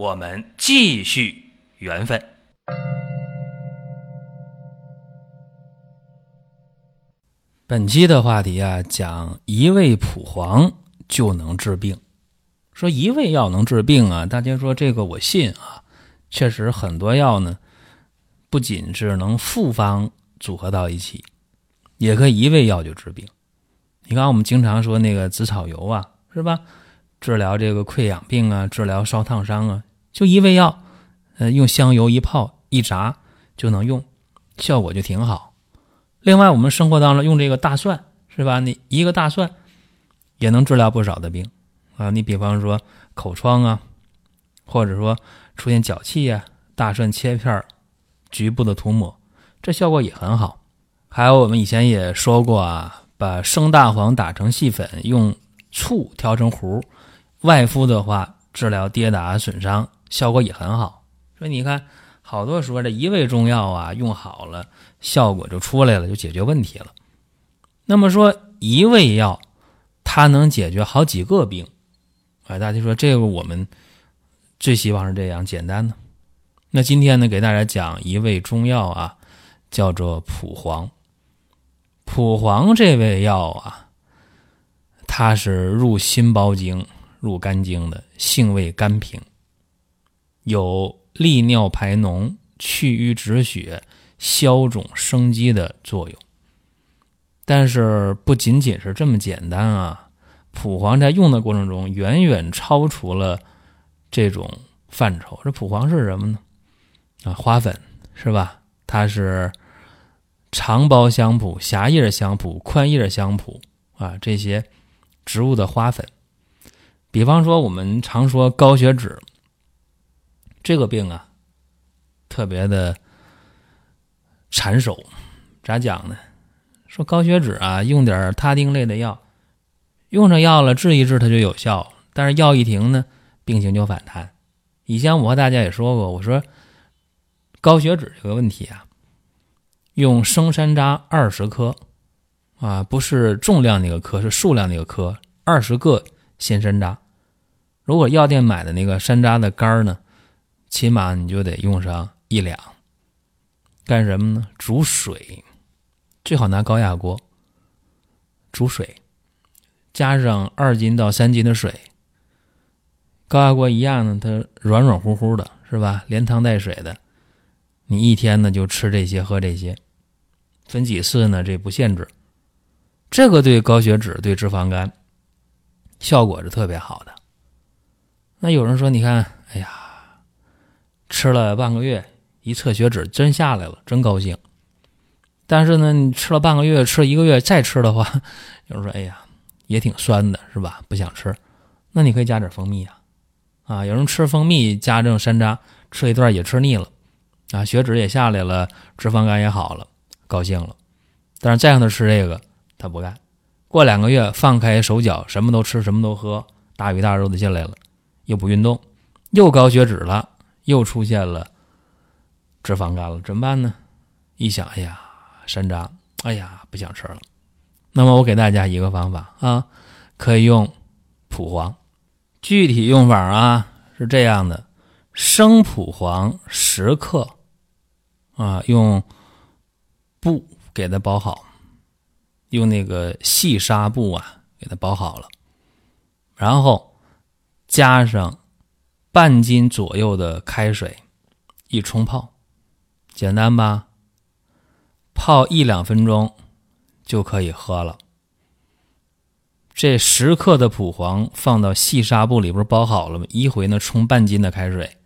我们继续缘分。本期的话题啊，讲一味蒲黄就能治病。说一味药能治病啊，大家说这个我信啊。确实很多药呢，不仅是能复方组合到一起，也可以一味药就治病。你看我们经常说那个紫草油啊，是吧？治疗这个溃疡病啊，治疗烧烫伤啊，就一味药，呃，用香油一泡一炸就能用，效果就挺好。另外，我们生活当中用这个大蒜，是吧？你一个大蒜也能治疗不少的病啊。你比方说口疮啊，或者说出现脚气呀，大蒜切片局部的涂抹，这效果也很好。还有我们以前也说过啊，把生大黄打成细粉，用醋调成糊，外敷的话治疗跌打损伤，效果也很好。所以你看，好多说这一味中药啊，用好了。效果就出来了，就解决问题了。那么说一味药，它能解决好几个病，哎，大家说这个我们最希望是这样简单的。那今天呢，给大家讲一味中药啊，叫做蒲黄。蒲黄这味药啊，它是入心包经、入肝经的，性味甘平，有利尿排脓、去瘀止血。消肿生肌的作用，但是不仅仅是这么简单啊！蒲黄在用的过程中，远远超出了这种范畴。这蒲黄是什么呢？啊，花粉是吧？它是长苞香蒲、狭叶香蒲、宽叶香蒲啊，这些植物的花粉。比方说，我们常说高血脂这个病啊，特别的。缠手，咋讲呢？说高血脂啊，用点他汀类的药，用上药了治一治它就有效，但是药一停呢，病情就反弹。以前我和大家也说过，我说高血脂这个问题啊，用生山楂二十颗啊，不是重量那个颗，是数量那个颗，二十个鲜山楂。如果药店买的那个山楂的干呢，起码你就得用上一两。干什么呢？煮水，最好拿高压锅煮水，加上二斤到三斤的水。高压锅一样呢，它软软乎乎的，是吧？连汤带水的。你一天呢就吃这些，喝这些，分几次呢？这不限制。这个对高血脂、对脂肪肝效果是特别好的。那有人说，你看，哎呀，吃了半个月。一测血脂真下来了，真高兴。但是呢，你吃了半个月，吃了一个月再吃的话，有人说：“哎呀，也挺酸的，是吧？不想吃。”那你可以加点蜂蜜啊，啊，有人吃蜂蜜加这种山楂，吃一段也吃腻了，啊，血脂也下来了，脂肪肝也好了，高兴了。但是再让他吃这个，他不干。过两个月，放开手脚，什么都吃，什么都喝，大鱼大肉的进来了，又不运动，又高血脂了，又出现了。脂肪肝了怎么办呢？一想，哎呀，山楂，哎呀，不想吃了。那么我给大家一个方法啊，可以用蒲黄。具体用法啊是这样的：生蒲黄十克，啊，用布给它包好，用那个细纱布啊给它包好了，然后加上半斤左右的开水一冲泡。简单吧，泡一两分钟就可以喝了。这十克的蒲黄放到细纱布里，不是包好了吗？一回呢冲半斤的开水，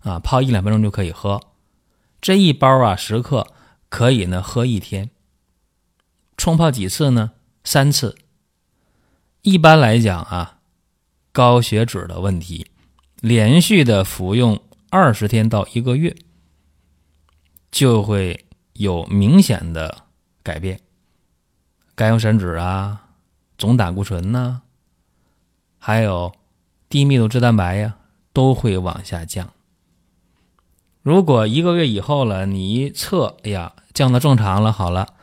啊，泡一两分钟就可以喝。这一包啊，十克可以呢喝一天。冲泡几次呢？三次。一般来讲啊，高血脂的问题，连续的服用二十天到一个月，就会有明显的改变。甘油三酯啊，总胆固醇呐，还有低密度脂蛋白呀，都会往下降。如果一个月以后了，你一测，哎呀，降到正常了，好了，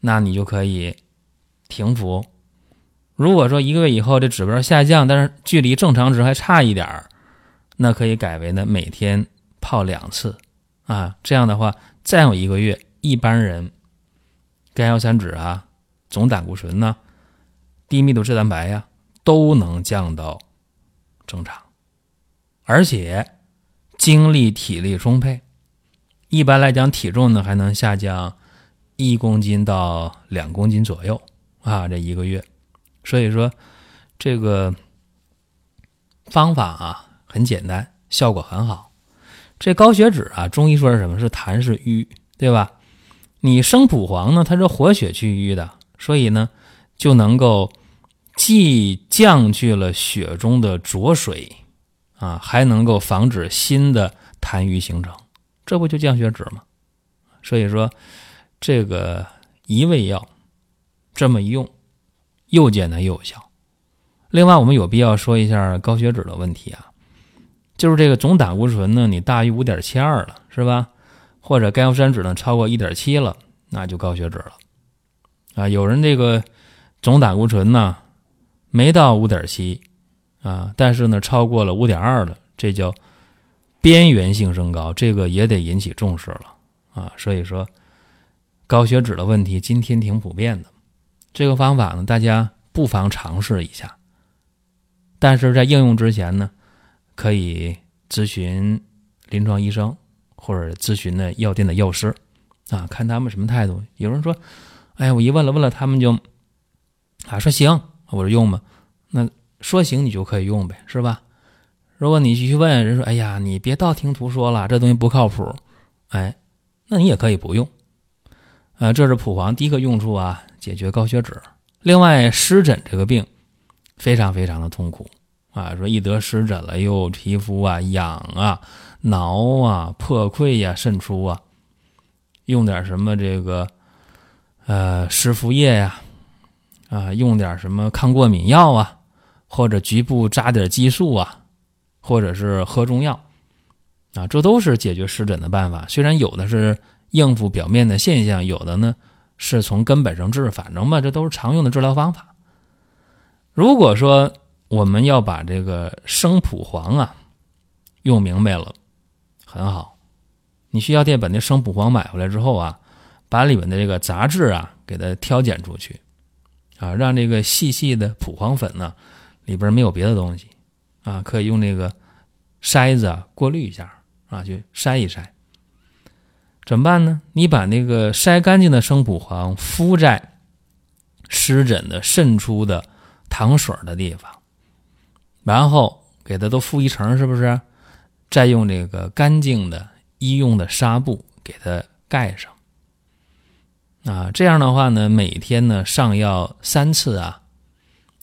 那你就可以停服。如果说一个月以后这指标下降，但是距离正常值还差一点儿，那可以改为呢每天泡两次啊。这样的话，再有一个月，一般人甘油三酯啊。总胆固醇呢，低密度脂蛋白呀，都能降到正常，而且精力体力充沛。一般来讲，体重呢还能下降一公斤到两公斤左右啊，这一个月。所以说，这个方法啊很简单，效果很好。这高血脂啊，中医说是什么？是痰是瘀，对吧？你生蒲黄呢，它是活血去瘀的。所以呢，就能够既降去了血中的浊水，啊，还能够防止新的痰瘀形成，这不就降血脂吗？所以说，这个一味药这么一用，又简单又有效。另外，我们有必要说一下高血脂的问题啊，就是这个总胆固醇呢，你大于五点七二了，是吧？或者甘油三酯呢超过一点七了，那就高血脂了。啊，有人这个总胆固醇呢没到五点七啊，但是呢超过了五点二了，这叫边缘性升高，这个也得引起重视了啊。所以说高血脂的问题今天挺普遍的，这个方法呢大家不妨尝试一下，但是在应用之前呢，可以咨询临床医生或者咨询的药店的药师啊，看他们什么态度。有人说。哎呀，我一问了问了，他们就啊说行，我说用吧。那说行你就可以用呗，是吧？如果你继续问人说，哎呀，你别道听途说了，这东西不靠谱，哎，那你也可以不用。呃，这是蒲黄第一个用处啊，解决高血脂。另外，湿疹这个病非常非常的痛苦啊，说一得湿疹了，又皮肤啊痒啊、挠啊、破溃呀、渗出啊，用点什么这个。呃，湿敷液呀，啊，用点什么抗过敏药啊，或者局部扎点激素啊，或者是喝中药，啊，这都是解决湿疹的办法。虽然有的是应付表面的现象，有的呢是从根本上治，反正嘛，这都是常用的治疗方法。如果说我们要把这个生普黄啊用明白了，很好。你去药店把那生普黄买回来之后啊。把里面的这个杂质啊，给它挑拣出去，啊，让这个细细的普黄粉呢，里边没有别的东西，啊，可以用这个筛子啊过滤一下，啊，去筛一筛。怎么办呢？你把那个筛干净的生普黄敷在湿疹的渗出的糖水的地方，然后给它都敷一层，是不是？再用这个干净的医用的纱布给它盖上。啊，这样的话呢，每天呢上药三次啊，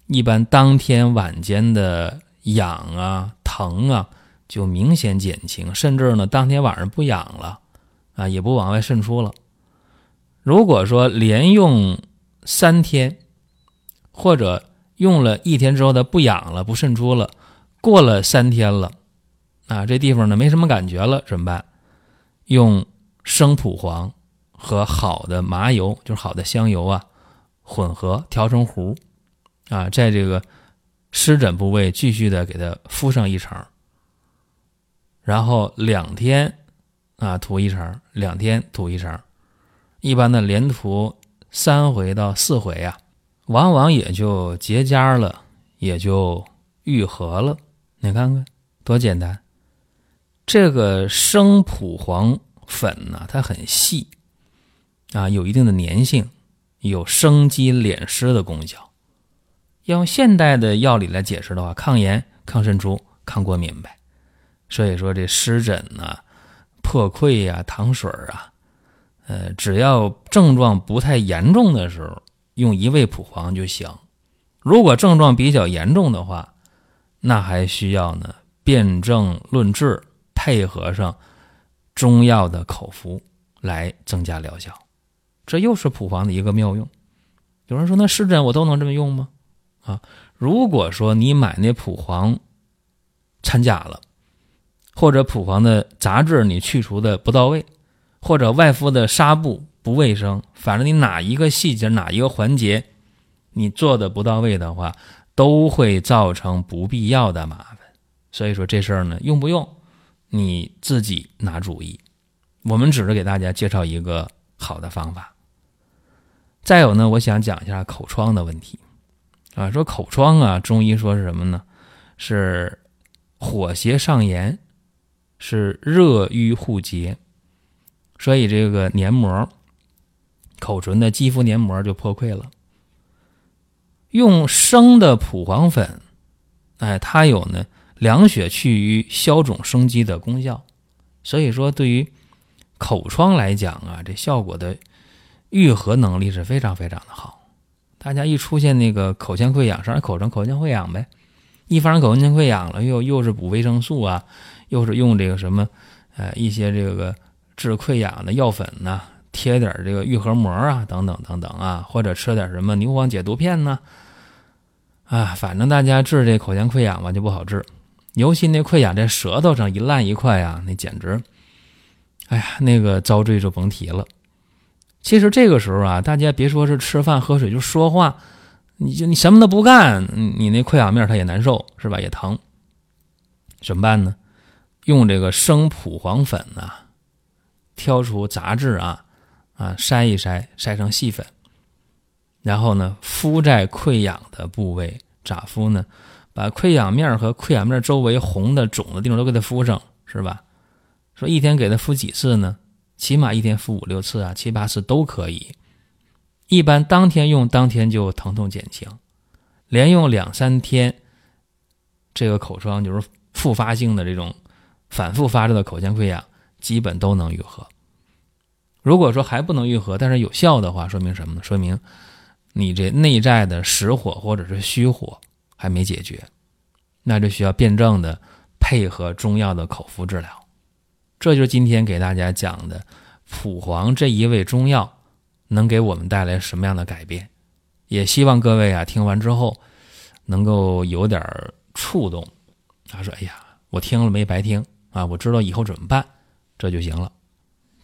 一般当天晚间的痒啊、疼啊就明显减轻，甚至呢当天晚上不痒了啊，也不往外渗出了。如果说连用三天，或者用了一天之后它不痒了、不渗出了，过了三天了啊，这地方呢没什么感觉了，怎么办？用生蒲黄。和好的麻油，就是好的香油啊，混合调成糊，啊，在这个湿疹部位继续的给它敷上一层，然后两天啊涂一层，两天涂一层，一般的连涂三回到四回啊，往往也就结痂了，也就愈合了。你看看多简单，这个生蒲黄粉呢，它很细。啊，有一定的粘性，有生肌敛湿的功效。要用现代的药理来解释的话，抗炎、抗渗出、抗过敏呗。所以说，这湿疹呐、破溃呀、糖水啊，呃，只要症状不太严重的时候，用一味蒲黄就行。如果症状比较严重的话，那还需要呢辨证论治、配合上中药的口服来增加疗效，这又是蒲黄的一个妙用。有人说，那湿疹我都能这么用吗？啊，如果说你买那蒲黄掺假了，或者蒲黄的杂质你去除的不到位，或者外敷的纱布不卫生，反正你哪一个细节哪一个环节你做的不到位的话，都会造成不必要的麻烦。所以说这事儿呢，用不用你自己拿主意。我们只是给大家介绍一个好的方法。再有呢，我想讲一下口疮的问题，啊，说口疮啊，中医说是什么呢？是火邪上炎，是热瘀互结，所以这个黏膜、口唇的肌肤黏膜就破溃了。用生的蒲黄粉，哎，它有呢凉血祛瘀、消肿生肌的功效，所以说对于口疮来讲啊，这效果的。愈合能力是非常非常的好，大家一出现那个口腔溃疡，上口唇口腔溃疡呗，一发生口腔溃疡了，又又是补维生素啊，又是用这个什么，呃，一些这个治溃疡的药粉呐，贴点这个愈合膜啊，等等等等啊，或者吃点什么牛黄解毒片呢，啊，反正大家治这口腔溃疡吧就不好治，尤其那溃疡在舌头上一烂一块啊，那简直，哎呀，那个遭罪就甭提了。其实这个时候啊，大家别说是吃饭喝水，就说话，你就你什么都不干，你那溃疡面它也难受，是吧？也疼。怎么办呢？用这个生蒲黄粉啊，挑出杂质啊，啊筛一筛，筛成细粉，然后呢敷在溃疡的部位，咋敷呢？把溃疡面和溃疡面周围红的、肿的地方都给它敷上，是吧？说一天给它敷几次呢？起码一天敷五六次啊，七八次都可以。一般当天用，当天就疼痛减轻。连用两三天，这个口疮就是复发性的这种反复发作的口腔溃疡，基本都能愈合。如果说还不能愈合，但是有效的话，说明什么呢？说明你这内在的实火或者是虚火还没解决，那就需要辩证的配合中药的口服治疗。这就是今天给大家讲的蒲黄这一味中药能给我们带来什么样的改变？也希望各位啊听完之后能够有点触动。他说：“哎呀，我听了没白听啊！我知道以后怎么办，这就行了。”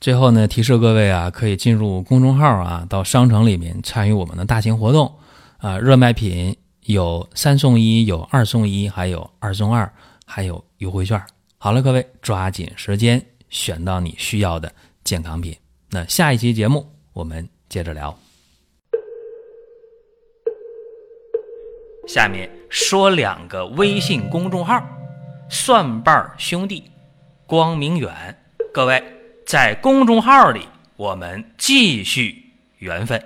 最后呢，提示各位啊，可以进入公众号啊，到商城里面参与我们的大型活动啊，热卖品有三送一，有二送一，还有二送二，还有优惠券。好了，各位抓紧时间选到你需要的健康品。那下一期节目我们接着聊。下面说两个微信公众号：蒜瓣兄弟、光明远。各位在公众号里我们继续缘分。